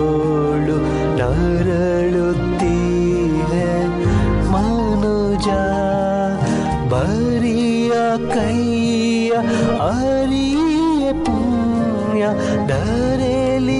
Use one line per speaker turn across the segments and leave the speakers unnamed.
ತೋಳು ನರಳುತ್ತೀರೆ ಮನುಜ ಬರಿಯ ಕೈಯ ಅರಿಯ ಪುಣ್ಯ ಧರೆಲಿ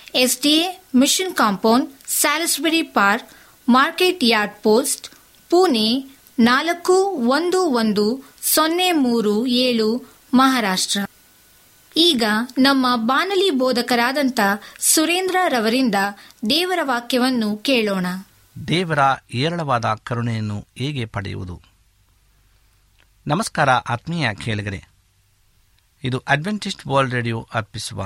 SDA Mission Compound, Salisbury Park, Market Yard Post, Pune ನಾಲ್ಕು ಒಂದು ಒಂದು ಸೊನ್ನೆ ಮೂರು ಏಳು ಮಹಾರಾಷ್ಟ್ರ. ಈಗ ನಮ್ಮ ಬಾನಲಿ ಬೋಧಕರಾದಂಥ ಸುರೇಂದ್ರ ರವರಿಂದ ದೇವರ ವಾಕ್ಯವನ್ನು ಕೇಳೋಣ.
ದೇವರ ಏರಳವಾದ ಕರುಣೆಯನ್ನು ಹೇಗೆ ಪಡೆಯುವುದು? ನಮಸ್ಕಾರ ಆತ್ಮೀಯ ಕೇಳಿಗರೆ. ಇದು ಅಡ್ವೆಂಟಿಸ್ಟ್ ವರ್ಲ್ಡ್ ರೇಡಿಯೋ ಅರ್ಪಿಸುವ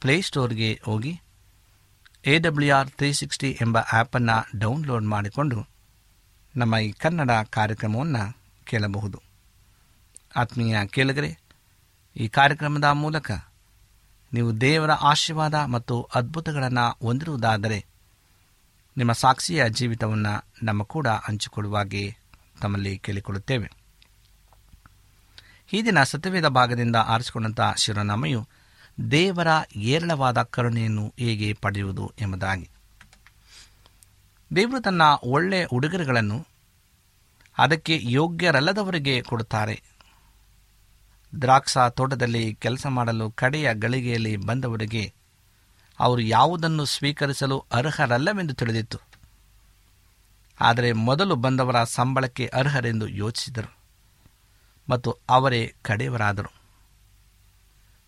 ಪ್ಲೇಸ್ಟೋರ್ಗೆ ಹೋಗಿ A W R three sixty ಎಂಬ ಆ್ಯಪನ್ನು ಡೌನ್ಲೋಡ್ ಮಾಡಿಕೊಂಡು ನಮ್ಮ ಈ ಕನ್ನಡ ಕಾರ್ಯಕ್ರಮವನ್ನು ಕೇಳಬಹುದು. ಆತ್ಮೀಯ ಕೇಳಿದರೆ ಈ ಕಾರ್ಯಕ್ರಮದ ಮೂಲಕ ನೀವು ದೇವರ ಆಶೀರ್ವಾದ ಮತ್ತು ಅದ್ಭುತಗಳನ್ನು ಹೊಂದಿರುವುದಾದರೆ ನಿಮ್ಮ ಸಾಕ್ಷಿಯ ಜೀವಿತವನ್ನು ನಮ್ಮ ಕೂಡ ಹಂಚಿಕೊಳ್ಳುವಾಗೆ ತಮ್ಮಲ್ಲಿ ಕೇಳಿಕೊಳ್ಳುತ್ತೇವೆ. ಈ ದಿನ ಸತ್ಯವೇದ ಭಾಗದಿಂದ ಆರಿಸಿಕೊಂಡಂಥ ಶಿವನಾಮೆಯು ದೇವರ ಏರಳವಾದ ಕರುಣೆಯನ್ನು ಹೇಗೆ ಪಡೆಯುವುದು ಎಂಬುದಾಗಿ. ದೇವರು ತನ್ನ ಒಳ್ಳೆಯ ಉಡುಗೊರೆಗಳನ್ನು ಅದಕ್ಕೆ ಯೋಗ್ಯರಲ್ಲದವರಿಗೆ ಕೊಡುತ್ತಾರೆ. ದ್ರಾಕ್ಷ ತೋಟದಲ್ಲಿ ಕೆಲಸ ಮಾಡಲು ಕಡೆಯ ಗಳಿಗೆಯಲ್ಲಿ ಬಂದವರಿಗೆ ಅವರು ಯಾವುದನ್ನು ಸ್ವೀಕರಿಸಲು ಅರ್ಹರಲ್ಲವೆಂದು ತಿಳಿದಿತ್ತು. ಆದರೆ ಮೊದಲು ಬಂದವರ ಸಂಬಳಕ್ಕೆ ಅರ್ಹರೆಂದು ಯೋಚಿಸಿದರು ಮತ್ತು ಅವರೇ ಕಡೆಯವರಾದರು.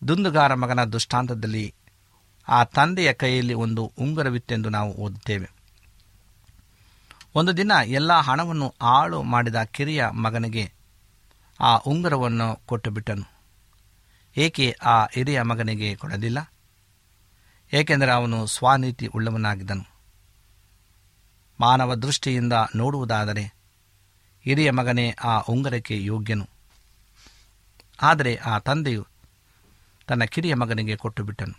ದುಂದುಗಾರ ಮಗನ ದೃಷ್ಟಾಂತದಲ್ಲಿ ಆ ತಂದೆಯ ಕೈಯಲ್ಲಿ ಒಂದು ಉಂಗುರವಿತ್ತೆಂದು ನಾವು ಓದುತ್ತೇವೆ. ಒಂದು ದಿನ ಎಲ್ಲ ಹಣವನ್ನು ಹಾಳು ಮಾಡಿದ ಕಿರಿಯ ಮಗನಿಗೆ ಆ ಉಂಗುರವನ್ನು ಕೊಟ್ಟು ಬಿಟ್ಟನು. ಏಕೆ ಆ ಹಿರಿಯ ಮಗನಿಗೆ ಕೊಡಲಿಲ್ಲ? ಏಕೆಂದರೆ ಅವನು ಸ್ವಾನೀತಿ ಉಳ್ಳವನಾಗಿದ್ದನು. ಮಾನವ ದೃಷ್ಟಿಯಿಂದ ನೋಡುವುದಾದರೆ ಹಿರಿಯ ಮಗನೇ ಆ ಉಂಗರಕ್ಕೆ ಯೋಗ್ಯನು. ಆದರೆ ಆ ತಂದೆಯು ತನ್ನ ಕಿರಿಯ ಮಗನಿಗೆ ಕೊಟ್ಟು ಬಿಟ್ಟನು.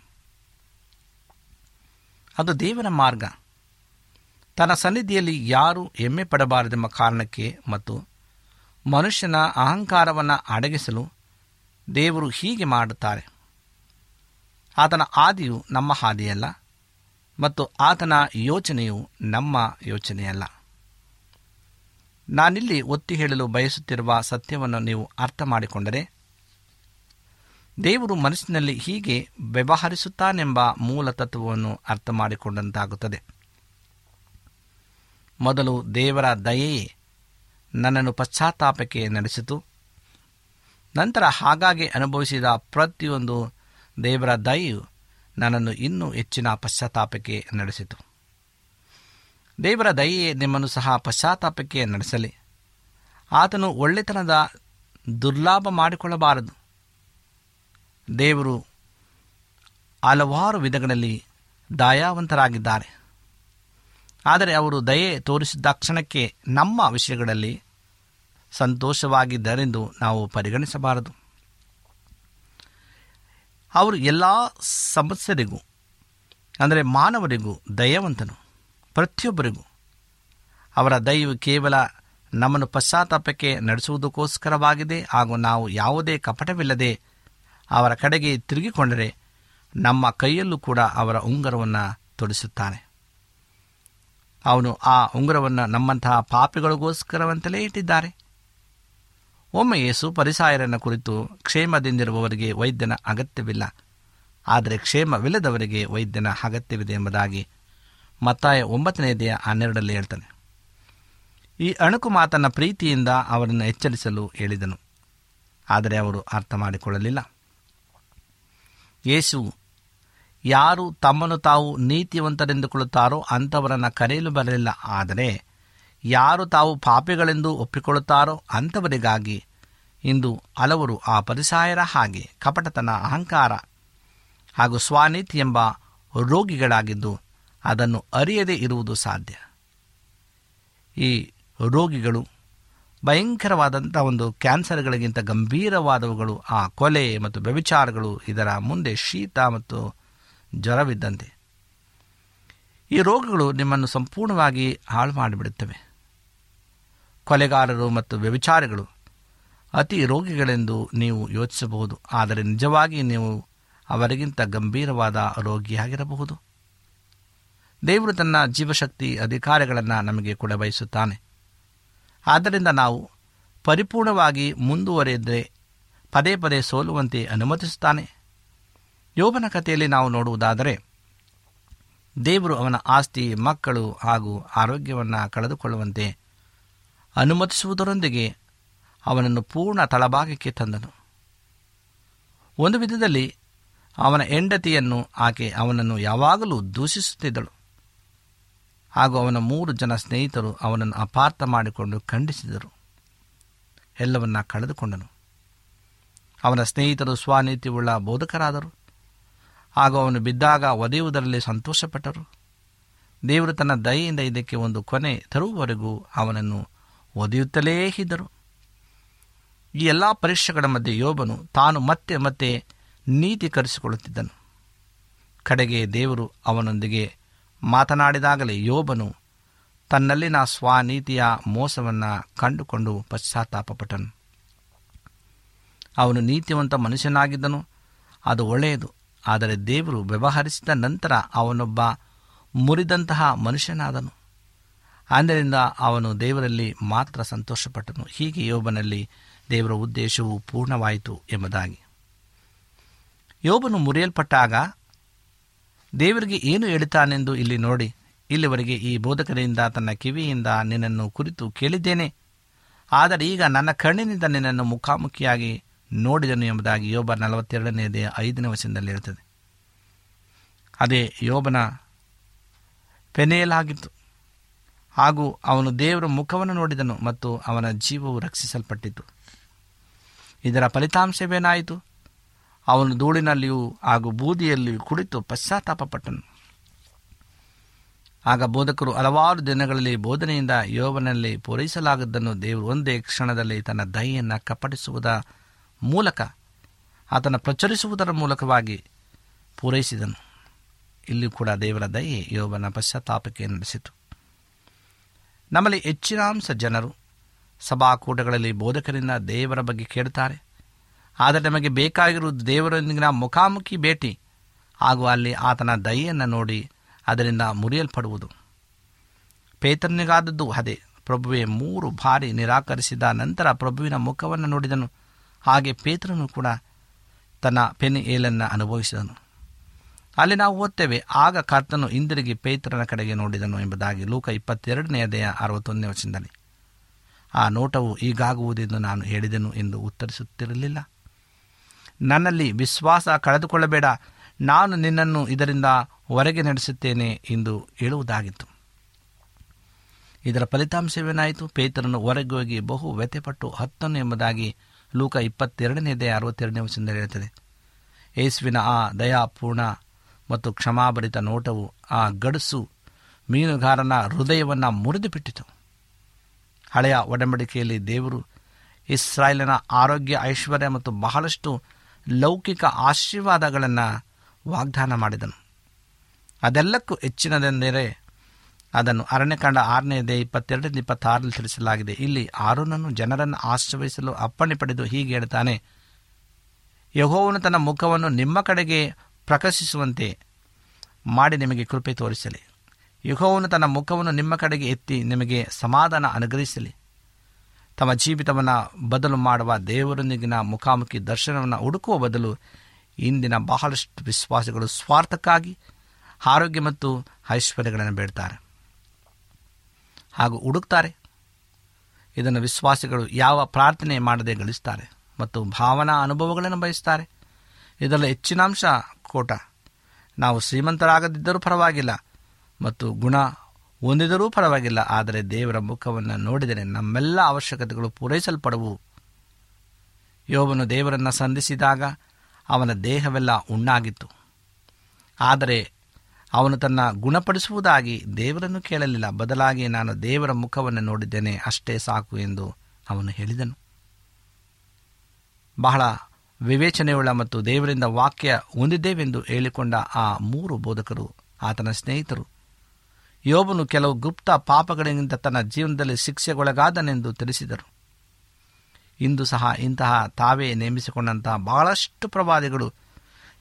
ಅದು ದೇವರ ಮಾರ್ಗ. ತನ್ನ ಸನ್ನಿಧಿಯಲ್ಲಿ ಯಾರೂ ಹೆಮ್ಮೆ ಪಡಬಾರದೆಂಬ ಕಾರಣಕ್ಕೆ ಮತ್ತು ಮನುಷ್ಯನ ಅಹಂಕಾರವನ್ನು ಅಡಗಿಸಲು ದೇವರು ಹೀಗೆ ಮಾಡುತ್ತಾರೆ. ಆತನ ಆದಿಯು ನಮ್ಮ ಹಾದಿಯಲ್ಲ ಮತ್ತು ಆತನ ಯೋಚನೆಯು ನಮ್ಮ ಯೋಚನೆಯಲ್ಲ. ನಾನಿಲ್ಲಿ ಒತ್ತಿ ಹೇಳಲು ಬಯಸುತ್ತಿರುವ ಸತ್ಯವನ್ನು ನೀವು ಅರ್ಥ ಮಾಡಿಕೊಂಡರೆ ದೇವರು ಮನಸ್ಸಿನಲ್ಲಿ ಹೀಗೆ ವ್ಯವಹರಿಸುತ್ತಾನೆಂಬ ಮೂಲ ತತ್ವವನ್ನು ಅರ್ಥ ಮಾಡಿಕೊಂಡಂತಾಗುತ್ತದೆ ಮೊದಲು ದೇವರ ದಯೆಯೇ ನನ್ನನ್ನು ಪಶ್ಚಾತ್ತಾಪಕ್ಕೆ ನಡೆಸಿತು. ನಂತರ ಹಾಗಾಗಿ ಅನುಭವಿಸಿದ ಪ್ರತಿಯೊಂದು ದೇವರ ದಯೆಯು ನನ್ನನ್ನು ಇನ್ನೂ ಹೆಚ್ಚಿನ ಪಶ್ಚಾತ್ತಾಪಕ್ಕೆ ನಡೆಸಿತು. ದೇವರ ದಯೆಯೇ ನಿಮ್ಮನ್ನು ಸಹ ಪಶ್ಚಾತ್ತಾಪಕ್ಕೆ ನಡೆಸಲಿ. ಆತನು ಒಳ್ಳೆತನದ ದುರ್ಲಾಭ ಮಾಡಿಕೊಳ್ಳಬಾರದು. ದೇವರು ಹಲವಾರು ವಿಧಗಳಲ್ಲಿ ದಯಾವಂತರಾಗಿದ್ದಾರೆ. ಆದರೆ ಅವರು ದಯೆ ತೋರಿಸಿದ ಕ್ಷಣಕ್ಕೆ ನಮ್ಮ ವಿಷಯಗಳಲ್ಲಿ ಸಂತೋಷವಾಗಿದ್ದರೆಂದು ನಾವು ಪರಿಗಣಿಸಬಾರದು. ಅವರು ಎಲ್ಲ ಸಮಸ್ಯರಿಗೂ, ಅಂದರೆ ಮಾನವರಿಗೂ ದಯವಂತನು, ಪ್ರತಿಯೊಬ್ಬರಿಗೂ ಅವರ ದಯವು ಕೇವಲ ನಮ್ಮನ್ನು ಪಶ್ಚಾತ್ತಾಪಕ್ಕೆ ನಡೆಸುವುದಕ್ಕೋಸ್ಕರವಾಗಿದೆ ಹಾಗೂ ನಾವು ಯಾವುದೇ ಕಪಟವಿಲ್ಲದೆ ಅವರ ಕಡೆಗೆ ತಿರುಗಿಕೊಂಡರೆ ನಮ್ಮ ಕೈಯಲ್ಲೂ ಕೂಡ ಅವರ ಉಂಗುರವನ್ನು ತೊಡಿಸುತ್ತಾನೆ. ಅವನು ಆ ಉಂಗುರವನ್ನು ನಮ್ಮಂತಹ ಪಾಪಿಗಳಿಗೋಸ್ಕರವಂತಲೇ ಇಟ್ಟಿದ್ದಾರೆ. ಒಮ್ಮೆ ಯೇಸು ಪರಿಸಾಯರನ್ನ ಕುರಿತು ಕ್ಷೇಮದಿಂದಿರುವವರಿಗೆ ವೈದ್ಯನ ಅಗತ್ಯವಿಲ್ಲ. ಆದರೆ ಕ್ಷೇಮವಿಲ್ಲದವರಿಗೆ ವೈದ್ಯನ ಅಗತ್ಯವಿದೆ ಎಂಬುದಾಗಿ ಮತ್ತಾಯ ಒಂಬತ್ತನೆಯದೆಯ ಹನ್ನೆರಡರಲ್ಲಿ ಹೇಳ್ತಾನೆ. ಈ ಅಣುಕು ಮಾತನ್ನ ಪ್ರೀತಿಯಿಂದ ಅವರನ್ನು ಎಚ್ಚರಿಸಲು ಹೇಳಿದನು. ಆದರೆ ಅವರು ಅರ್ಥ ಮಾಡಿಕೊಳ್ಳಲಿಲ್ಲ ಯೇಸು, ಯಾರು ತಮ್ಮನ್ನು ತಾವು ನೀತಿವಂತರೆಂದುಕೊಳ್ಳುತ್ತಾರೋ ಅಂಥವರನ್ನು ಕರೆಯಲು ಬರಲಿಲ್ಲ. ಆದರೆ ಯಾರು ತಾವು ಪಾಪಿಗಳೆಂದು ಒಪ್ಪಿಕೊಳ್ಳುತ್ತಾರೋ ಅಂಥವರಿಗಾಗಿ ಇಂದು ಹಲವರು ಆ ಪರಿಸಾಯರ ಹಾಗೆ ಕಪಟತನ, ಅಹಂಕಾರ ಹಾಗೂ ಸ್ವಾನೀತಿ ಎಂಬ ರೋಗಿಗಳಾಗಿದ್ದು ಅದನ್ನು ಅರಿಯದೇ ಇರುವುದು ಸಾಧ್ಯ. ಈ ರೋಗಿಗಳು ಭಯಂಕರವಾದಂಥ ಒಂದು ಕ್ಯಾನ್ಸರ್ಗಳಿಗಿಂತ ಗಂಭೀರವಾದವುಗಳು ಆ ಕೊಲೆ ಮತ್ತು ವ್ಯಭಿಚಾರಗಳು ಇದರ ಮುಂದೆ ಶೀತ ಮತ್ತು ಜ್ವರವಿದ್ದಂತೆ. ಈ ರೋಗಗಳು ನಿಮ್ಮನ್ನು ಸಂಪೂರ್ಣವಾಗಿ ಹಾಳು ಮಾಡಿಬಿಡುತ್ತವೆ. ಕೊಲೆಗಾರರು ಮತ್ತು ವ್ಯವಿಚಾರಗಳು ಅತಿ ರೋಗಿಗಳೆಂದು ನೀವು ಯೋಚಿಸಬಹುದು. ಆದರೆ ನಿಜವಾಗಿ ನೀವು ಅವರಿಗಿಂತ ಗಂಭೀರವಾದ ರೋಗಿಯಾಗಿರಬಹುದು. ದೇವರು ತನ್ನ ಜೀವಶಕ್ತಿ ಅಧಿಕಾರಗಳನ್ನು ನಮಗೆ ಕೂಡ ಬಯಸುತ್ತಾನೆ. ಆದ್ದರಿಂದ ನಾವು ಪರಿಪೂರ್ಣವಾಗಿ ಮುಂದುವರೆದರೆ ಪದೇ ಪದೇ ಸೋಲುವಂತೆ ಅನುಮತಿಸುತ್ತಾನೆ. ಯೋಬನ ಕಥೆಯಲ್ಲಿ ನಾವು ನೋಡುವುದಾದರೆ, ದೇವರು ಅವನ ಆಸ್ತಿ, ಮಕ್ಕಳು ಹಾಗೂ ಆರೋಗ್ಯವನ್ನು ಕಳೆದುಕೊಳ್ಳುವಂತೆ ಅನುಮತಿಸುವುದರೊಂದಿಗೆ ಅವನನ್ನು ಪೂರ್ಣ ತಳಭಾಗಕ್ಕೆ ತಂದನು. ಒಂದು ವಿಧದಲ್ಲಿ ಅವನ ಹೆಂಡತಿಯನ್ನು ಆಕೆ ಅವನನ್ನು ಯಾವಾಗಲೂ ದೂಷಿಸುತ್ತಿದ್ದಳು. ಹಾಗೂ ಅವನ ಮೂರು ಜನ ಸ್ನೇಹಿತರು ಅವನನ್ನು ಅಪಾರ್ಥ ಮಾಡಿಕೊಂಡು ಖಂಡಿಸಿದರು. ಎಲ್ಲವನ್ನ ಕಳೆದುಕೊಂಡನು. ಅವನ ಸ್ನೇಹಿತರು ಸ್ವಾನೀತಿಯುಳ್ಳ ಬೋಧಕರಾದರು. ಹಾಗೂ ಅವನು ಬಿದ್ದಾಗ ಒದೆಯುವುದರಲ್ಲಿ ಸಂತೋಷಪಟ್ಟರು. ದೇವರು ತನ್ನ ದಯೆಯಿಂದ ಇದಕ್ಕೆ ಒಂದು ಕೊನೆ ತರುವವರೆಗೂ ಅವನನ್ನು ಒದೆಯುತ್ತಲೇ ಇದ್ದರು. ಈ ಎಲ್ಲ ಪರೀಕ್ಷೆಗಳ ಮಧ್ಯೆ ಯೋಬನು ತಾನು ಮತ್ತೆ ಮತ್ತೆ ನೀತಿ ಕರೆಸಿಕೊಳ್ಳುತ್ತಿದ್ದನು. ಕಡೆಗೆ ದೇವರು ಅವನೊಂದಿಗೆ ಮಾತನಾಡಿದಾಗಲೇ ಯೋಬನು ತನ್ನಲ್ಲಿನ ಸ್ವಾನೀತಿಯ ಮೋಸವನ್ನು ಕಂಡುಕೊಂಡು ಪಶ್ಚಾತ್ತಾಪಪಟ್ಟನು. ಅವನು ನೀತಿವಂತ ಮನುಷ್ಯನಾಗಿದ್ದನು, ಅದು ಒಳ್ಳೆಯದು, ಆದರೆ ದೇವರು ವ್ಯವಹರಿಸಿದ ನಂತರ ಅವನೊಬ್ಬ ಮುರಿದಂತಹ ಮನುಷ್ಯನಾದನು. ಆದ್ದರಿಂದ ಅವನು ದೇವರಲ್ಲಿ ಮಾತ್ರ ಸಂತೋಷಪಟ್ಟನು, ಹೀಗೆ ಯೋಬನಲ್ಲಿ ದೇವರ ಉದ್ದೇಶವು ಪೂರ್ಣವಾಯಿತು ಎಂಬುದಾಗಿ. ಯೋಬನು ಮುರಿಯಲ್ಪಟ್ಟಾಗ ದೇವರಿಗೆ ಏನು ಹೇಳುತ್ತಾನೆಂದು ಇಲ್ಲಿ ನೋಡಿ. ಇಲ್ಲಿವರೆಗೆ ಈ ಬೋಧಕರಿಂದ ತನ್ನ ಕಿವಿಯಿಂದ ನಿನ್ನನ್ನು ಕುರಿತು ಕೇಳಿದ್ದೇನೆ. ಆದರೆ ಈಗ ನನ್ನ ಕಣ್ಣಿನಿಂದ ನಿನ್ನನ್ನು ಮುಖಾಮುಖಿಯಾಗಿ ನೋಡಿದನು ಎಂಬುದಾಗಿ ಯೋಬ ನಲವತ್ತೆರಡನೇ ಐದನೇ ವಚನದಲ್ಲಿ ಇರುತ್ತದೆ ಅದೇ ಯೋಬನ ಪೆನೆಯಲಾಗಿತ್ತು ಹಾಗೂ ಅವನು ದೇವರ ಮುಖವನ್ನು ನೋಡಿದನು ಮತ್ತು ಅವನ ಜೀವವು ರಕ್ಷಿಸಲ್ಪಟ್ಟಿತು. ಇದರ ಫಲಿತಾಂಶವೇನಾಯಿತು? ಅವನು ಧೂಳಿನಲ್ಲಿಯೂ ಹಾಗೂ ಬೂದಿಯಲ್ಲಿಯೂ ಕುಳಿತು ಪಶ್ಚಾತ್ತಾಪಪಟ್ಟನು. ಆಗ ಬೋಧಕರು ಹಲವಾರು ದಿನಗಳಲ್ಲಿ ಬೋಧನೆಯಿಂದ ಯೋವನಲ್ಲಿ ಪೂರೈಸಲಾಗದ್ದನ್ನು ದೇವರು ಒಂದೇ ಕ್ಷಣದಲ್ಲಿ ತನ್ನ ದಯೆಯನ್ನು ಕಪಟಿಸುವುದರ ಮೂಲಕ, ಆತನ ಪ್ರಚರಿಸುವುದರ ಮೂಲಕವಾಗಿ ಪೂರೈಸಿದನು. ಇಲ್ಲಿ ಕೂಡ ದೇವರ ದಯೆ ಯೋಬನ ಪಶ್ಚಾತ್ತಾಪಕ್ಕೆ ನಡೆಸಿತು. ನಮ್ಮಲ್ಲಿ ಹೆಚ್ಚಿನಾಂಶ ಜನರು ಸಭಾಕೂಟಗಳಲ್ಲಿ ಬೋಧಕರಿಂದ ದೇವರ ಬಗ್ಗೆ ಕೇಳುತ್ತಾರೆ. ಆದರೆ ನಮಗೆ ಬೇಕಾಗಿರುವುದು ದೇವರೊಂದಿಗಿನ ಮುಖಾಮುಖಿ ಭೇಟಿ. ಹಾಗೂ ಅಲ್ಲಿ ಆತನ ದಯೆಯನ್ನು ನೋಡಿ ಅದರಿಂದ ಮುರಿಯಲ್ಪಡುವುದು. ಪೇತನಿಗಾದದ್ದು ಅದೇ. ಪ್ರಭುವೆ ಮೂರು ಬಾರಿ ನಿರಾಕರಿಸಿದ ನಂತರ ಪ್ರಭುವಿನ ಮುಖವನ್ನು ನೋಡಿದನು. ಹಾಗೆ ಪೇತ್ರನು ಕೂಡ ತನ್ನ ಪೆನ್ ಏಲನ್ನು ಅನುಭವಿಸಿದನು. ಅಲ್ಲಿ ನಾವು ಓದ್ತೇವೆ, ಆಗ ಕರ್ತನು ಹಿಂದಿರುಗಿ ಪೇತ್ರನ ಕಡೆಗೆ ನೋಡಿದನು ಎಂಬುದಾಗಿ ಲೂಕ ಇಪ್ಪತ್ತೆರಡನೆಯದೆಯ ಅರವತ್ತೊಂದನೇ ವಚನದಲ್ಲಿ. ಆ ನೋಟವು ಈಗಾಗುವುದೆಂದು ನಾನು ಹೇಳಿದೆನು ಎಂದು ಉತ್ತರಿಸುತ್ತಿರಲಿಲ್ಲ. ನನ್ನಲ್ಲಿ ವಿಶ್ವಾಸ ಕಳೆದುಕೊಳ್ಳಬೇಡ. ನಾನು ನಿನ್ನನ್ನು ಇದರಿಂದ ಹೊರಗೆ ನಡೆಸುತ್ತೇನೆ ಎಂದು ಹೇಳುವುದಾಗಿತ್ತು. ಇದರ ಫಲಿತಾಂಶವೇನಾಯಿತು? ಪೇತರನ್ನು ಹೊರಗೆ ಹೋಗಿ ಬಹು ವ್ಯಥೆಪಟ್ಟು ಹತ್ತನು ಎಂಬುದಾಗಿ ಲೂಕ ಇಪ್ಪತ್ತೆರಡನೇದೇ ಅರವತ್ತೆರಡನೇ ವಚನದಲ್ಲಿ ಹೇಳುತ್ತದೆ ಯೇಸುವಿನ ಆ ದಯಾಪೂರ್ಣ ಮತ್ತು ಕ್ಷಮಾಭರಿತ ನೋಟವು ಆ ಗಡಸು ಮೀನುಗಾರನ ಹೃದಯವನ್ನು ಮುರಿದು ಬಿಟ್ಟಿತು ಹಳೆಯ ಒಡಂಬಡಿಕೆಯಲ್ಲಿ ದೇವರು ಇಸ್ರಾಯೇಲಿನ ಆರೋಗ್ಯ ಐಶ್ವರ್ಯ ಮತ್ತು ಬಹಳಷ್ಟು ಲೌಕಿಕ ಆಶೀರ್ವಾದಗಳನ್ನು ವಾಗ್ದಾನ ಮಾಡಿದನು. ಅದೆಲ್ಲಕ್ಕೂ ಹೆಚ್ಚಿನದೆಂದರೆ ಅದನ್ನು ಅರಣ್ಯಕಾಂಡ ಆರನೇದೇ ಇಪ್ಪತ್ತೆರಡರಿಂದ ಇಪ್ಪತ್ತಾರರಲ್ಲಿ ತಿಳಿಸಲಾಗಿದೆ. ಇಲ್ಲಿ ಆರೋನನ್ನು ಜನರನ್ನು ಆಶ್ರಯಿಸಲು ಅಪ್ಪಣೆ ಪಡೆದು ಹೀಗೆ ಹೇಳ್ತಾನೆ, ಯಹೋವನು ತನ್ನ ಮುಖವನ್ನು ನಿಮ್ಮ ಕಡೆಗೆ ಪ್ರಕಾಶಿಸುವಂತೆ ಮಾಡಿ ನಿಮಗೆ ಕೃಪೆ ತೋರಿಸಲಿ. ಯಹೋವನು ತನ್ನ ಮುಖವನ್ನು ನಿಮ್ಮ ಕಡೆಗೆ ಎತ್ತಿ ನಿಮಗೆ ಸಮಾಧಾನ ಅನುಗ್ರಹಿಸಲಿ. ತಮ್ಮ ಜೀವಿತವನ್ನು ಬದಲು ಮಾಡುವ ದೇವರೊಂದಿಗಿನ ಮುಖಾಮುಖಿ ದರ್ಶನವನ್ನು ಹುಡುಕುವ ಬದಲು ಇಂದಿನ ಬಹಳಷ್ಟು ವಿಶ್ವಾಸಗಳು ಸ್ವಾರ್ಥಕ್ಕಾಗಿ ಆರೋಗ್ಯ ಮತ್ತು ಐಶ್ವರ್ಯಗಳನ್ನು ಬೇಡ್ತಾರೆ. ಹಾಗೂ ಹುಡುಕ್ತಾರೆ. ಇದನ್ನು ವಿಶ್ವಾಸಿಗಳು ಯಾವ ಪ್ರಾರ್ಥನೆ ಮಾಡದೆ ಗಳಿಸ್ತಾರೆ ಮತ್ತು ಭಾವನಾ ಅನುಭವಗಳನ್ನು ಬಯಸ್ತಾರೆ. ಇದರಲ್ಲಿ ಹೆಚ್ಚಿನಾಂಶ ಕೋಟ. ನಾವು ಶ್ರೀಮಂತರಾಗದಿದ್ದರೂ ಪರವಾಗಿಲ್ಲ ಮತ್ತು ಗುಣ ಹೊಂದಿದರೂ ಪರವಾಗಿಲ್ಲ, ಆದರೆ ದೇವರ ಮುಖವನ್ನು ನೋಡಿದರೆ ನಮ್ಮೆಲ್ಲ ಅವಶ್ಯಕತೆಗಳು ಪೂರೈಸಲ್ಪಡವು. ಯೋಬನು ದೇವರನ್ನು ಸಂಧಿಸಿದಾಗ ಅವನ ದೇಹವೆಲ್ಲ ಉಣ್ಣಾಗಿತ್ತು. ಆದರೆ ಅವನು ತನ್ನ ಗುಣಪಡಿಸುವುದಾಗಿ ದೇವರನ್ನು ಕೇಳಲಿಲ್ಲ. ಬದಲಾಗಿ ನಾನು ದೇವರ ಮುಖವನ್ನು ನೋಡಿದ್ದೇನೆ, ಅಷ್ಟೇ ಸಾಕು ಎಂದು ಅವನು ಹೇಳಿದನು. ಬಹಳ ವಿವೇಚನೆಯುಳ್ಳ ಮತ್ತು ದೇವರಿಂದ ವಾಕ್ಯ ಹೊಂದಿದ್ದೇವೆಂದು ಹೇಳಿಕೊಂಡ ಆ ಮೂರು ಬೋಧಕರು ಆತನ ಸ್ನೇಹಿತರು. ಯೋಬನು ಕೆಲವು ಗುಪ್ತ ಪಾಪಗಳಿಂದ ತನ್ನ ಜೀವನದಲ್ಲಿ ಶಿಕ್ಷೆಗೊಳಗಾದನೆಂದು ತಿಳಿಸಿದರು. ಇಂದು ಸಹ ಇಂತಹ ತಾವೇ ನೇಮಿಸಿಕೊಂಡಂತಹ ಬಹಳಷ್ಟು ಪ್ರವಾದಿಗಳು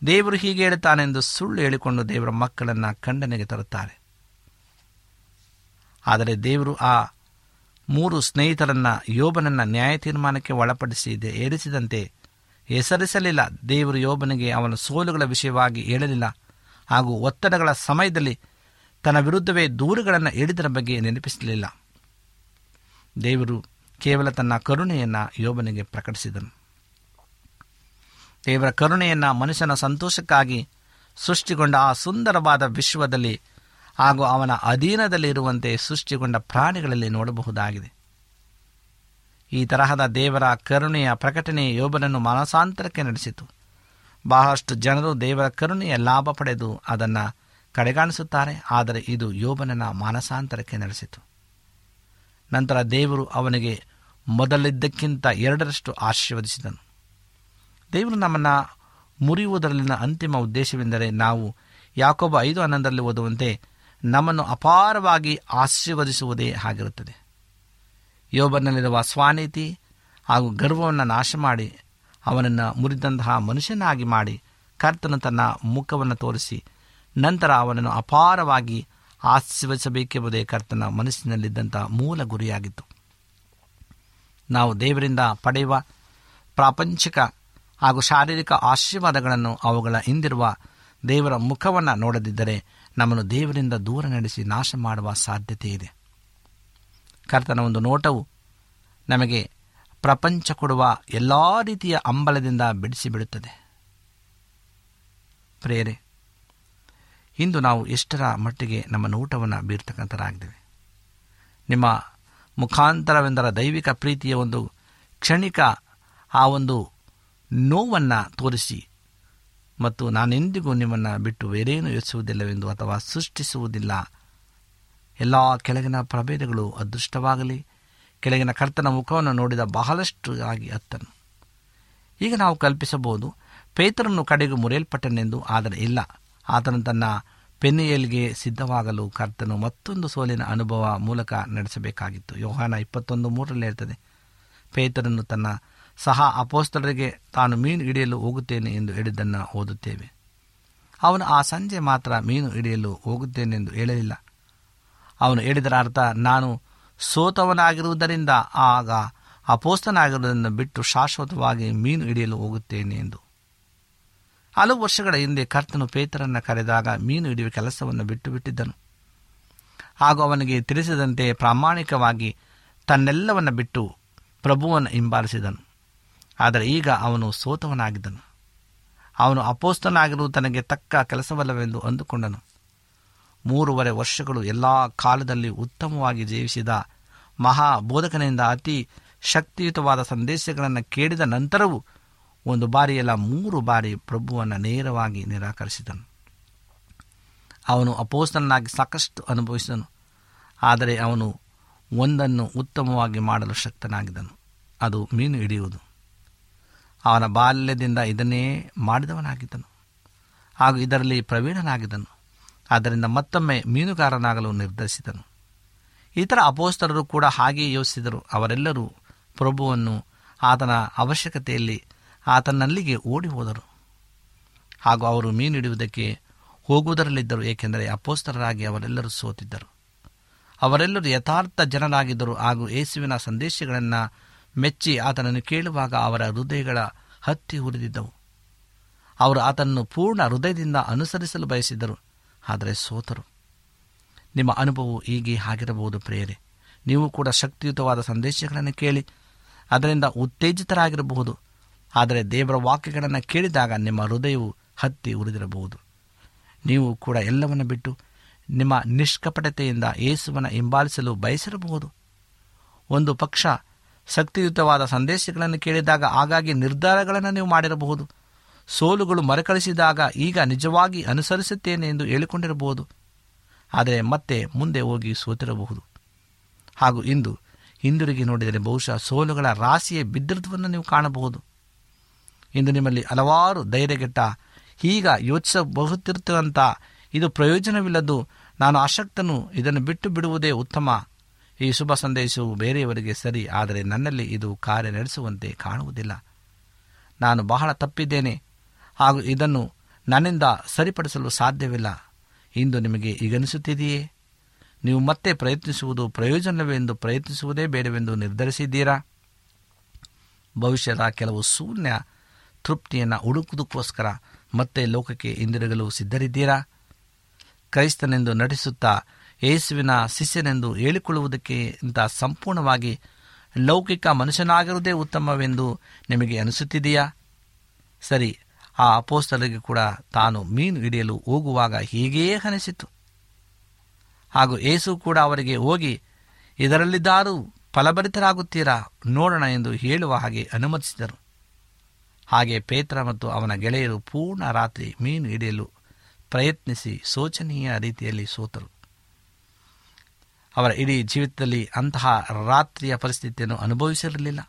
ದೇವರು ಹೀಗೆ ಹೇಳುತ್ತಾನೆಂದು ಸುಳ್ಳು ಹೇಳಿಕೊಂಡು ದೇವರ ಮಕ್ಕಳನ್ನು ಖಂಡನೆಗೆ ತರುತ್ತಾರೆ. ಆದರೆ ದೇವರು ಆ ಮೂರು ಸ್ನೇಹಿತರನ್ನ ಯೋಬನನ್ನ ನ್ಯಾಯ ತೀರ್ಮಾನಕ್ಕೆ ಒಳಪಡಿಸಿ ಏರಿಸಿದಂತೆ ಹೆಸರಿಸಲಿಲ್ಲ. ದೇವರು ಯೋಬನಿಗೆ ಅವನ ಸೋಲುಗಳ ವಿಷಯವಾಗಿ ಹೇಳಲಿಲ್ಲ ಹಾಗೂ ಒತ್ತಡಗಳ ಸಮಯದಲ್ಲಿ ತನ್ನ ವಿರುದ್ಧವೇ ದೂರುಗಳನ್ನು ಹೇಳಿದರ ಬಗ್ಗೆ ನೆನಪಿಸಲಿಲ್ಲ. ದೇವರು ಕೇವಲ ತನ್ನ ಕರುಣೆಯನ್ನು ಯೋಬನಿಗೆ ಪ್ರಕಟಿಸಿದನು. ದೇವರ ಕರುಣೆಯನ್ನು ಮನುಷ್ಯನ ಸಂತೋಷಕ್ಕಾಗಿ ಸೃಷ್ಟಿಗೊಂಡ ಆ ಸುಂದರವಾದ ವಿಶ್ವದಲ್ಲಿ ಹಾಗೂ ಅವನ ಅಧೀನದಲ್ಲಿರುವಂತೆ ಸೃಷ್ಟಿಗೊಂಡ ಪ್ರಾಣಿಗಳಲ್ಲಿ ನೋಡಬಹುದಾಗಿದೆ. ಈ ತರಹದ ದೇವರ ಕರುಣೆಯ ಪ್ರಕಟಣೆ ಯೋಬನನ್ನು ಮನಸಾಂತರಕ್ಕೆ ನಡೆಸಿತು. ಬಹಳಷ್ಟು ಜನರು ದೇವರ ಕರುಣೆಯ ಲಾಭ ಪಡೆದು ಅದನ್ನು ಕಡೆಗಾಣಿಸುತ್ತಾರೆ, ಆದರೆ ಇದು ಯೋಬನನ ಮಾನಸಾಂತರಕ್ಕೆ ನಡೆಸಿತು. ನಂತರ ದೇವರು ಅವನಿಗೆ ಮೊದಲಿದ್ದಕ್ಕಿಂತ ಎರಡರಷ್ಟು ಆಶೀರ್ವದಿಸಿದನು. ದೇವರು ನಮ್ಮನ್ನು ಮುರಿಯುವುದರಲ್ಲಿನ ಅಂತಿಮ ಉದ್ದೇಶವೆಂದರೆ ನಾವು ಯಾಕೊಬ್ಬ ಐದು ಹನ್ನೊಂದರಲ್ಲಿ ಓದುವಂತೆ ನಮ್ಮನ್ನು ಅಪಾರವಾಗಿ ಆಶೀರ್ವದಿಸುವುದೇ ಆಗಿರುತ್ತದೆ ಯೋಬನಲ್ಲಿರುವ ಸ್ವಾನೀತಿ ಹಾಗೂ ಗರ್ವವನ್ನು ನಾಶ ಮಾಡಿ ಅವನನ್ನು ಮುರಿದಂತಹ ಮನುಷ್ಯನಾಗಿ ಮಾಡಿ ಕರ್ತನು ತನ್ನ ಮುಖವನ್ನು ತೋರಿಸಿ ನಂತರ ಅವನನ್ನು ಅಪಾರವಾಗಿ ಆಶೀರ್ವದಿಸಬೇಕೆಂಬುದೇ ಕರ್ತನ ಮನಸ್ಸಿನಲ್ಲಿದ್ದಂಥ ಮೂಲ ಗುರಿಯಾಗಿತ್ತು. ನಾವು ದೇವರಿಂದ ಪಡೆಯುವ ಪ್ರಾಪಂಚಿಕ ಹಾಗೂ ಶಾರೀರಿಕ ಆಶೀರ್ವಾದಗಳನ್ನು ಅವುಗಳ ಹಿಂದಿರುವ ದೇವರ ಮುಖವನ್ನು ನೋಡದಿದ್ದರೆ ನಮ್ಮನ್ನು ದೇವರಿಂದ ದೂರ ನಡೆಸಿ ನಾಶ ಮಾಡುವ ಸಾಧ್ಯತೆ ಇದೆ. ಕರ್ತನ ಒಂದು ನೋಟವು ನಮಗೆ ಪ್ರಪಂಚ ಕೊಡುವ ಎಲ್ಲ ರೀತಿಯ ಅಂಬಲದಿಂದ ಬಿಡಿಸಿಬಿಡುತ್ತದೆ. ಪ್ರೇರೆ ಇಂದು ನಾವು ಎಷ್ಟರ ಮಟ್ಟಿಗೆ ನಮ್ಮ ನೋಟವನ್ನು ಬೀರ್ತಕ್ಕಂಥರಾಗಿದ್ದೇವೆ. ನಿಮ್ಮ ಮುಖಾಂತರವೆಂದರ ದೈವಿಕ ಪ್ರೀತಿಯ ಒಂದು ಕ್ಷಣಿಕ ಆ ಒಂದು ನೋವನ್ನು ತೋರಿಸಿ ಮತ್ತು ನಾನೆಂದಿಗೂ ನಿಮ್ಮನ್ನು ಬಿಟ್ಟು ಬೇರೇನು ಯೋಚಿಸುವುದಿಲ್ಲವೆಂದು ಅಥವಾ ಸೃಷ್ಟಿಸುವುದಿಲ್ಲ. ಎಲ್ಲ ಕೆಳಗಿನ ಪ್ರಭೇದಗಳು ಅದೃಷ್ಟವಾಗಲಿ. ಕೆಳಗಿನ ಕರ್ತನ ಮುಖವನ್ನು ನೋಡಿದ ಬಹಳಷ್ಟು ಆಗಿ ಅತ್ತನು. ಈಗ ನಾವು ಕಲ್ಪಿಸಬಹುದು ಪೇತರನ್ನು ಕಡೆಗೂ ಮುರಿಯಲ್ಪಟ್ಟನೆಂದು, ಆದರೆ ಇಲ್ಲ. ಆತನು ತನ್ನ ಪೆನ್ನಿಯಲ್ಗೆ ಸಿದ್ಧವಾಗಲು ಕರ್ತನು ಮತ್ತೊಂದು ಸೋಲಿನ ಅನುಭವ ಮೂಲಕ ನಡೆಸಬೇಕಾಗಿತ್ತು. ಯೋಹಾನ ಇಪ್ಪತ್ತೊಂದು ಮೂರರಲ್ಲಿ ಇರ್ತದೆ ಪೇತರನ್ನು ತನ್ನ ಸಹ ಅಪೋಸ್ತಲರಿಗೆ, ತಾನು ಮೀನು ಹಿಡಿಯಲು ಹೋಗುತ್ತೇನೆ ಎಂದು ಹೇಳಿದ್ದನ್ನು ಓದುತ್ತೇವೆ. ಅವನು ಆ ಸಂಜೆ ಮಾತ್ರ ಮೀನು ಹಿಡಿಯಲು ಹೋಗುತ್ತೇನೆಂದು ಹೇಳಲಿಲ್ಲ. ಅವನು ಹೇಳಿದರ ಅರ್ಥ, ನಾನು ಸೋತವನಾಗಿರುವುದರಿಂದ ಆಗ ಅಪೋಸ್ತನಾಗಿರುವುದನ್ನು ಬಿಟ್ಟು ಶಾಶ್ವತವಾಗಿ ಮೀನು ಹಿಡಿಯಲು ಹೋಗುತ್ತೇನೆ ಎಂದು. ಹಲವು ವರ್ಷಗಳ ಹಿಂದೆ ಕರ್ತನು ಪೇತರನ್ನು ಕರೆದಾಗ ಮೀನು ಹಿಡಿಯುವ ಕೆಲಸವನ್ನು ಬಿಟ್ಟು ಬಿಟ್ಟಿದ್ದನು. ಹಾಗೂ ಅವನಿಗೆ ತಿಳಿಸಿದಂತೆ ಪ್ರಾಮಾಣಿಕವಾಗಿ ತನ್ನೆಲ್ಲವನ್ನು ಬಿಟ್ಟು ಪ್ರಭುವನ್ನು ಹಿಂಬಾಲಿಸಿದನು. ಆದರೆ ಈಗ ಅವನು ಸೋತವನಾಗಿದ್ದನು. ಅವನು ಅಪೋಸ್ತನಾಗಿರುವುದು ತನಗೆ ತಕ್ಕ ಕೆಲಸವಲ್ಲವೆಂದು ಅಂದುಕೊಂಡನು. ಮೂರುವರೆ ವರ್ಷಗಳು ಎಲ್ಲ ಕಾಲದಲ್ಲಿ ಉತ್ತಮವಾಗಿ ಜೀವಿಸಿದ ಮಹಾ ಬೋಧಕನಿಂದ ಅತಿ ಶಕ್ತಿಯುತವಾದ ಸಂದೇಶಗಳನ್ನು ಕೇಳಿದ ನಂತರವೂ ಒಂದು ಬಾರಿಯಲ್ಲ ಮೂರು ಬಾರಿ ಪ್ರಭುವನ್ನು ನೇರವಾಗಿ ನಿರಾಕರಿಸಿದನು. ಅವನು ಅಪೋಸ್ತನಾಗಿ ಸಾಕಷ್ಟು ಅನುಭವಿಸಿದನು. ಆದರೆ ಅವನು ಒಂದನ್ನು ಉತ್ತಮವಾಗಿ ಮಾಡಲು ಶಕ್ತನಾಗಿದ್ದನು. ಅದು ಮೀನು ಹಿಡಿಯುವುದು. ಅವನ ಬಾಲ್ಯದಿಂದ ಇದನ್ನೇ ಮಾಡಿದವನಾಗಿದ್ದನು. ಹಾಗೂ ಇದರಲ್ಲಿ ಪ್ರವೀಣನಾಗಿದ್ದನು. ಆದ್ದರಿಂದ ಮತ್ತೊಮ್ಮೆ ಮೀನುಗಾರನಾಗಲು ನಿರ್ಧರಿಸಿದನು. ಇತರ ಅಪೋಸ್ತರರು ಕೂಡ ಹಾಗೆಯೇ ಯೋಚಿಸಿದರು. ಅವರೆಲ್ಲರೂ ಪ್ರಭುವನ್ನು ಆತನ ಅವಶ್ಯಕತೆಯಲ್ಲಿ ಆತನಲ್ಲಿಗೆ ಓಡಿ ಹೋದರು ಹಾಗೂ ಅವರು ಮೀನು ಹಿಡಿಯುವುದಕ್ಕೆ ಹೋಗುವುದರಲ್ಲಿದ್ದರು, ಏಕೆಂದರೆ ಅಪೋಸ್ತರರಾಗಿ ಅವರೆಲ್ಲರೂ ಸೋತಿದ್ದರು. ಅವರೆಲ್ಲರೂ ಯಥಾರ್ಥ ಜನರಾಗಿದ್ದರು ಹಾಗೂ ಯೇಸುವಿನ ಸಂದೇಶಗಳನ್ನು ಮೆಚ್ಚಿ ಆತನನ್ನು ಕೇಳುವಾಗ ಅವರ ಹೃದಯಗಳ ಹತ್ತಿ ಹುರಿದಿದ್ದವು ಅವರು ಆತನನ್ನು ಪೂರ್ಣ ಹೃದಯದಿಂದ ಅನುಸರಿಸಲು ಬಯಸಿದ್ದರು, ಆದರೆ ಸೋತರು. ನಿಮ್ಮ ಅನುಭವವು ಹೀಗೆ ಆಗಿರಬಹುದು ಪ್ರೇರೆ ನೀವು ಕೂಡ ಶಕ್ತಿಯುತವಾದ ಸಂದೇಶಗಳನ್ನು ಕೇಳಿ, ಅದರಿಂದ ಉತ್ತೇಜಿತರಾಗಿರಬಹುದು. ಆದರೆ ದೇವರ ವಾಕ್ಯಗಳನ್ನು ಕೇಳಿದಾಗ ನಿಮ್ಮ ಹೃದಯವು ಹತ್ತಿ ಉರಿದಿರಬಹುದು. ನೀವು ಕೂಡ ಎಲ್ಲವನ್ನು ಬಿಟ್ಟು ನಿಮ್ಮ ನಿಷ್ಕಪಟತೆಯಿಂದ ಯೇಸುವನ್ನು ಹಿಂಬಾಲಿಸಲು ಬಯಸಿರಬಹುದು. ಒಂದು ಪಕ್ಷ ಶಕ್ತಿಯುತವಾದ ಸಂದೇಶಗಳನ್ನು ಕೇಳಿದಾಗ ಆಗಾಗ್ಗೆ ನಿರ್ಧಾರಗಳನ್ನು ನೀವು ಮಾಡಿರಬಹುದು. ಸೋಲುಗಳು ಮರುಕಳಿಸಿದಾಗ ಈಗ ನಿಜವಾಗಿ ಅನುಸರಿಸುತ್ತೇನೆ ಎಂದು ಹೇಳಿಕೊಂಡಿರಬಹುದು. ಆದರೆ ಮತ್ತೆ ಮುಂದೆ ಹೋಗಿ ಸೋತಿರಬಹುದು. ಹಾಗೂ ಇಂದು ಹಿಂದಿರುಗಿ ನೋಡಿದರೆ ಬಹುಶಃ ಸೋಲುಗಳ ರಾಶಿಯೇ ಬಿದ್ದಿರುವುದನ್ನು ನೀವು ಕಾಣಬಹುದು. ಇಂದು ನಿಮ್ಮಲ್ಲಿ ಹಲವಾರು ಧೈರ್ಯಗೆಟ್ಟ ಈಗ ಯೋಚಿಸಬಹುತ್ತಿರುತ್ತಂಥ ಇದು ಪ್ರಯೋಜನವಿಲ್ಲದು ನಾನು ಆಸಕ್ತನು, ಇದನ್ನು ಬಿಟ್ಟು ಬಿಡುವುದೇ ಉತ್ತಮ. ಈ ಶುಭ ಸಂದೇಶವು ಬೇರೆಯವರಿಗೆ ಸರಿ, ಆದರೆ ನನ್ನಲ್ಲಿ ಇದು ಕಾರ್ಯ ನಡೆಸುವಂತೆ ಕಾಣುವುದಿಲ್ಲ. ನಾನು ಬಹಳ ತಪ್ಪಿದ್ದೇನೆ, ಹಾಗೂ ಇದನ್ನು ನನ್ನಿಂದ ಸರಿಪಡಿಸಲು ಸಾಧ್ಯವಿಲ್ಲ. ಇಂದು ನಿಮಗೆ ಈಗನಿಸುತ್ತಿದೆಯೇ ನೀವು ಮತ್ತೆ ಪ್ರಯತ್ನಿಸುವುದು ಪ್ರಯೋಜನವೆಂದು ಪ್ರಯತ್ನಿಸುವುದೇ ಬೇಡವೆಂದು ನಿರ್ಧರಿಸಿದ್ದೀರಾ? ಭವಿಷ್ಯದ ಕೆಲವು ಶೂನ್ಯ ತೃಪ್ತಿಯನ್ನು ಹುಡುಕುವುದಕ್ಕೋಸ್ಕರ ಮತ್ತೆ ಲೋಕಕ್ಕೆ ಹಿಂದಿರುಗಲು ಸಿದ್ಧರಿದ್ದೀರಾ? ಕ್ರೈಸ್ತನೆಂದು ನಟಿಸುತ್ತಾ ಯೇಸುವಿನ ಶಿಷ್ಯನೆಂದು ಹೇಳಿಕೊಳ್ಳುವುದಕ್ಕೆ ಇಂಥ ಸಂಪೂರ್ಣವಾಗಿ ಲೌಕಿಕ ಮನುಷ್ಯನಾಗಿರುವುದೇ ಉತ್ತಮವೆಂದು ನಿಮಗೆ ಅನಿಸುತ್ತಿದೆಯಾ? ಸರಿ, ಆ ಅಪೋಸ್ತಲಿಗೆ ಕೂಡ ತಾನು ಮೀನು ಹಿಡಿಯಲು ಹೋಗುವಾಗ ಹೀಗೇ ಅನಿಸಿತು. ಹಾಗೂ ಏಸು ಕೂಡ ಅವರಿಗೆ ಹೋಗಿ, ಇದರಲ್ಲಿದ್ದಾರೂ ಫಲಭರಿತರಾಗುತ್ತೀರಾ? ನೋಡೋಣ ಎಂದು ಹೇಳುವ ಹಾಗೆ ಅನುಮತಿಸಿದರು. ಹಾಗೆ ಪೇತ್ರ ಮತ್ತು ಅವನ ಗೆಳೆಯರು ಪೂರ್ಣ ರಾತ್ರಿ ಮೀನು ಹಿಡಿಯಲು ಪ್ರಯತ್ನಿಸಿ ಶೋಚನೀಯ ರೀತಿಯಲ್ಲಿ ಸೋತರು. ಅವರ ಇಡೀ ಜೀವಿತದಲ್ಲಿ ಅಂತಹ ರಾತ್ರಿಯ ಪರಿಸ್ಥಿತಿಯನ್ನು ಅನುಭವಿಸಿರಲಿಲ್ಲ.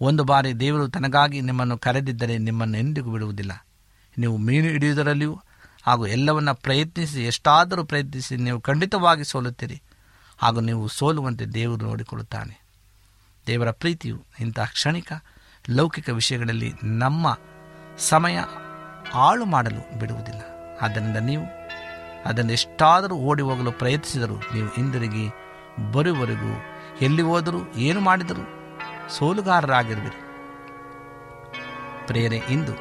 ಒಂದು ಬಾರಿ ದೇವರು ತನಗಾಗಿ ನಿಮ್ಮನ್ನು ಕರೆದಿದ್ದರೆ ನಿಮ್ಮನ್ನು ಎಂದಿಗೂ ಬಿಡುವುದಿಲ್ಲ. ನೀವು ಮೀನು ಹಿಡಿಯುವುದರಲ್ಲಿಯೂ ಹಾಗೂ ಎಲ್ಲವನ್ನ ಪ್ರಯತ್ನಿಸಿ ಎಷ್ಟಾದರೂ ಪ್ರಯತ್ನಿಸಿ ನೀವು ಖಂಡಿತವಾಗಿ ಸೋಲುತ್ತೀರಿ. ಹಾಗೂ ನೀವು ಸೋಲುವಂತೆ ದೇವರು ನೋಡಿಕೊಳ್ಳುತ್ತಾನೆ. ದೇವರ ಪ್ರೀತಿಯು ಇಂತಹ ಕ್ಷಣಿಕ ಲೌಕಿಕ ವಿಷಯಗಳಲ್ಲಿ ನಮ್ಮ ಸಮಯ ಹಾಳು ಮಾಡಲು ಬಿಡುವುದಿಲ್ಲ. ಆದ್ದರಿಂದ ನೀವು ಅದನ್ನು ಎಷ್ಟಾದರೂ ಓಡಿ ಹೋಗಲು ಪ್ರಯತ್ನಿಸಿದರೂ ನೀವು ಹಿಂದಿರುಗಿ ಬರುವವರೆಗೂ ಎಲ್ಲಿ ಹೋದರೂ ಏನು ಮಾಡಿದರೂ ಸೋಲುಗಾರರಾಗಿರುವಿರಿ. ಪ್ರೇರೆ ಇಂದು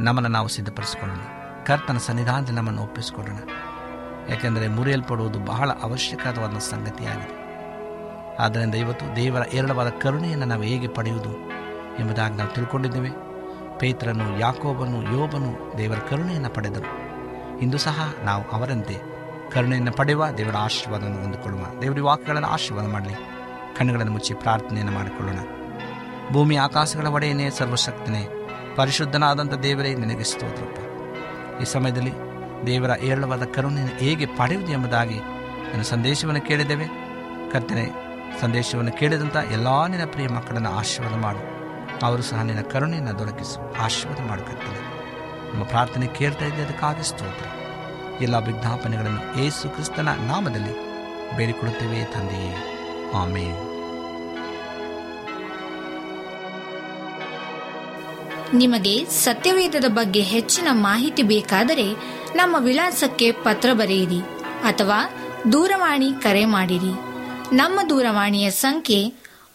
ನಮ್ಮನ್ನು ನಾವು ಸಿದ್ಧಪಡಿಸಿಕೊಳ್ಳೋಣ. ಕರ್ತನ ಸನ್ನಿಧಾನದಲ್ಲಿ ನಮ್ಮನ್ನು ಒಪ್ಪಿಸಿಕೊಳ್ಳೋಣ. ಯಾಕೆಂದರೆ ಮುರಿಯಲ್ಪಡುವುದು ಬಹಳ ಅವಶ್ಯಕವಾದ ಸಂಗತಿಯಾಗಿದೆ. ಆದ್ದರಿಂದ ಇವತ್ತು ದೇವರ ಏರಳವಾದ ಕರುಣೆಯನ್ನು ನಾವು ಹೇಗೆ ಪಡೆಯುವುದು? ಎಂಬುದಾಗಿ ನಾವು ತಿಳ್ಕೊಂಡಿದ್ದೇವೆ. ಪೇತ್ರನು, ಯಾಕೋಬನು, ಯೋಬನು ದೇವರ ಕರುಣೆಯನ್ನು ಪಡೆದರು. ಇಂದು ಸಹ ನಾವು ಅವರಂತೆ ಕರುಣೆಯನ್ನು ಪಡೆಯುವ ದೇವರ ಆಶೀರ್ವಾದವನ್ನು ಹೊಂದಿಕೊಳ್ಳುವ ದೇವರ ವಾಕ್ಯಗಳನ್ನು ಆಶೀರ್ವಾದ ಮಾಡಲಿ. ಕಣ್ಣುಗಳನ್ನು ಮುಚ್ಚಿ ಪ್ರಾರ್ಥನೆಯನ್ನು ಮಾಡಿಕೊಳ್ಳೋಣ. ಭೂಮಿ ಆಕಾಶಗಳ ಒಡೆಯನೇ ಸರ್ವಶಕ್ತನೇ, ಪರಿಶುದ್ಧನಾದಂಥ ದೇವರೇ ನಿನಗೆ ಸ್ತೋತ್ರಪ್ಪ. ಈ ಸಮಯದಲ್ಲಿ ದೇವರ ಏರಳವಾದ ಕರುಣೆಯನ್ನು ಹೇಗೆ ಪಡೆಯುವುದು ಎಂಬುದಾಗಿ ನನ್ನ ಸಂದೇಶವನ್ನು ಕೇಳಿದ್ದೇವೆ. ಕರ್ತನೆ, ಸಂದೇಶವನ್ನು ಕೇಳಿದಂಥ ಎಲ್ಲ ನಿನ್ನ ಪ್ರಿಯ ಮಕ್ಕಳನ್ನು ಆಶೀರ್ವಾದ ಮಾಡು. ಅವರು ಸಹ ನಿನ್ನ ಕರುಣೆಯನ್ನು ದೊರಕಿಸು ಆಶೀರ್ವಾದ ಮಾಡು ಕರ್ತನೆ. ನಮ್ಮ ಪ್ರಾರ್ಥನೆ ಕೇಳ್ತಾ ಇದ್ದೆ ಅದಕ್ಕಾಗಿ ಸ್ತೋತ್ರ. ಎಲ್ಲ ವಿಜ್ಞಾಪನೆಗಳನ್ನು ಏಸು ಕ್ರಿಸ್ತನ ನಾಮದಲ್ಲಿ ಬೇಡಿಕೊಳ್ಳುತ್ತೇವೆ ತಂದೆಯೇ. ಆಮೇ
ನಿಮಗೆ ಸತ್ಯವೇದದ ಬಗ್ಗೆ ಹೆಚ್ಚಿನ ಮಾಹಿತಿ ಬೇಕಾದರೆ ನಮ್ಮ ವಿಳಾಸಕ್ಕೆ ಪತ್ರ ಬರೆಯಿರಿ ಅಥವಾ ದೂರವಾಣಿ ಕರೆ ಮಾಡಿರಿ. ನಮ್ಮ ದೂರವಾಣಿಯ ಸಂಖ್ಯೆ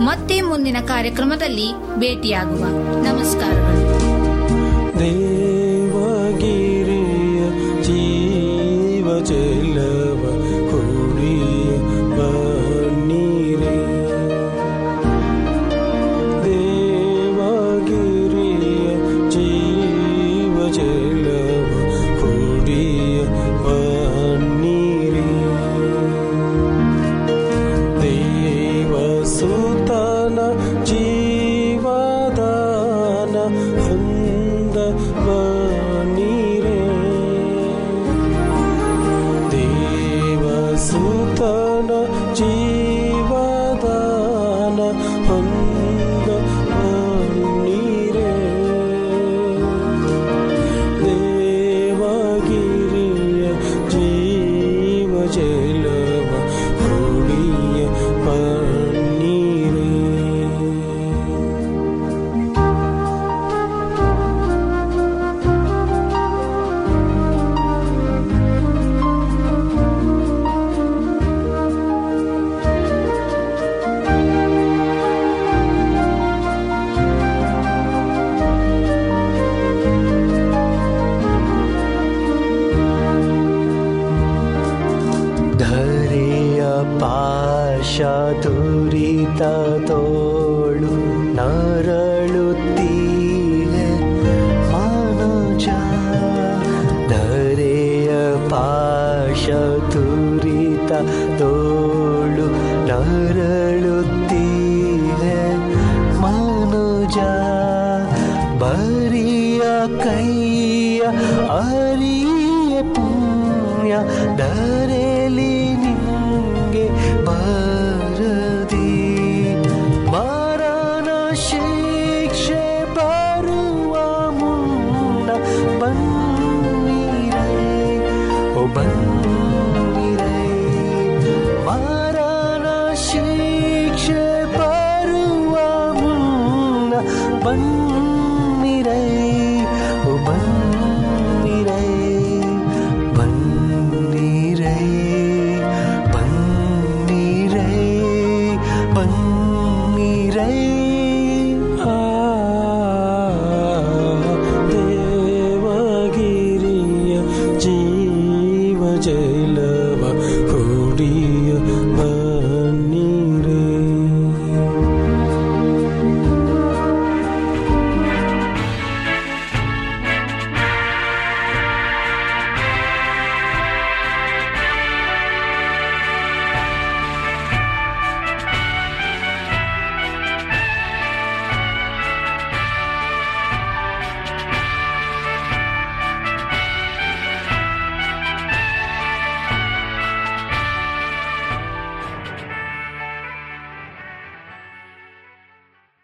ಮತ್ತೆ ಮುಂದಿನ ಕಾರ್ಯಕ್ರಮದಲ್ಲಿ ಭೇಟಿಯಾಗುವ. ನಮಸ್ಕಾರ.
ದೇವಗಿರಿಯ ಜೀವ ಹೊಂದ
ಪಾಶ ದುರಿತ ತೋಳು ನರಳುತ್ತೀರೆ ಮನುಜ ಧರೆಯ ಪಾಶ ದುರಿತ ತೋಳು ನರಳುತ್ತೀರೆ ಮನುಜ ಬರಿಯ ಕೈಯ ಅರಿಯ ಪುಣ್ಯ ಧರೆಲಿ ನಿಂಗೆ ಬ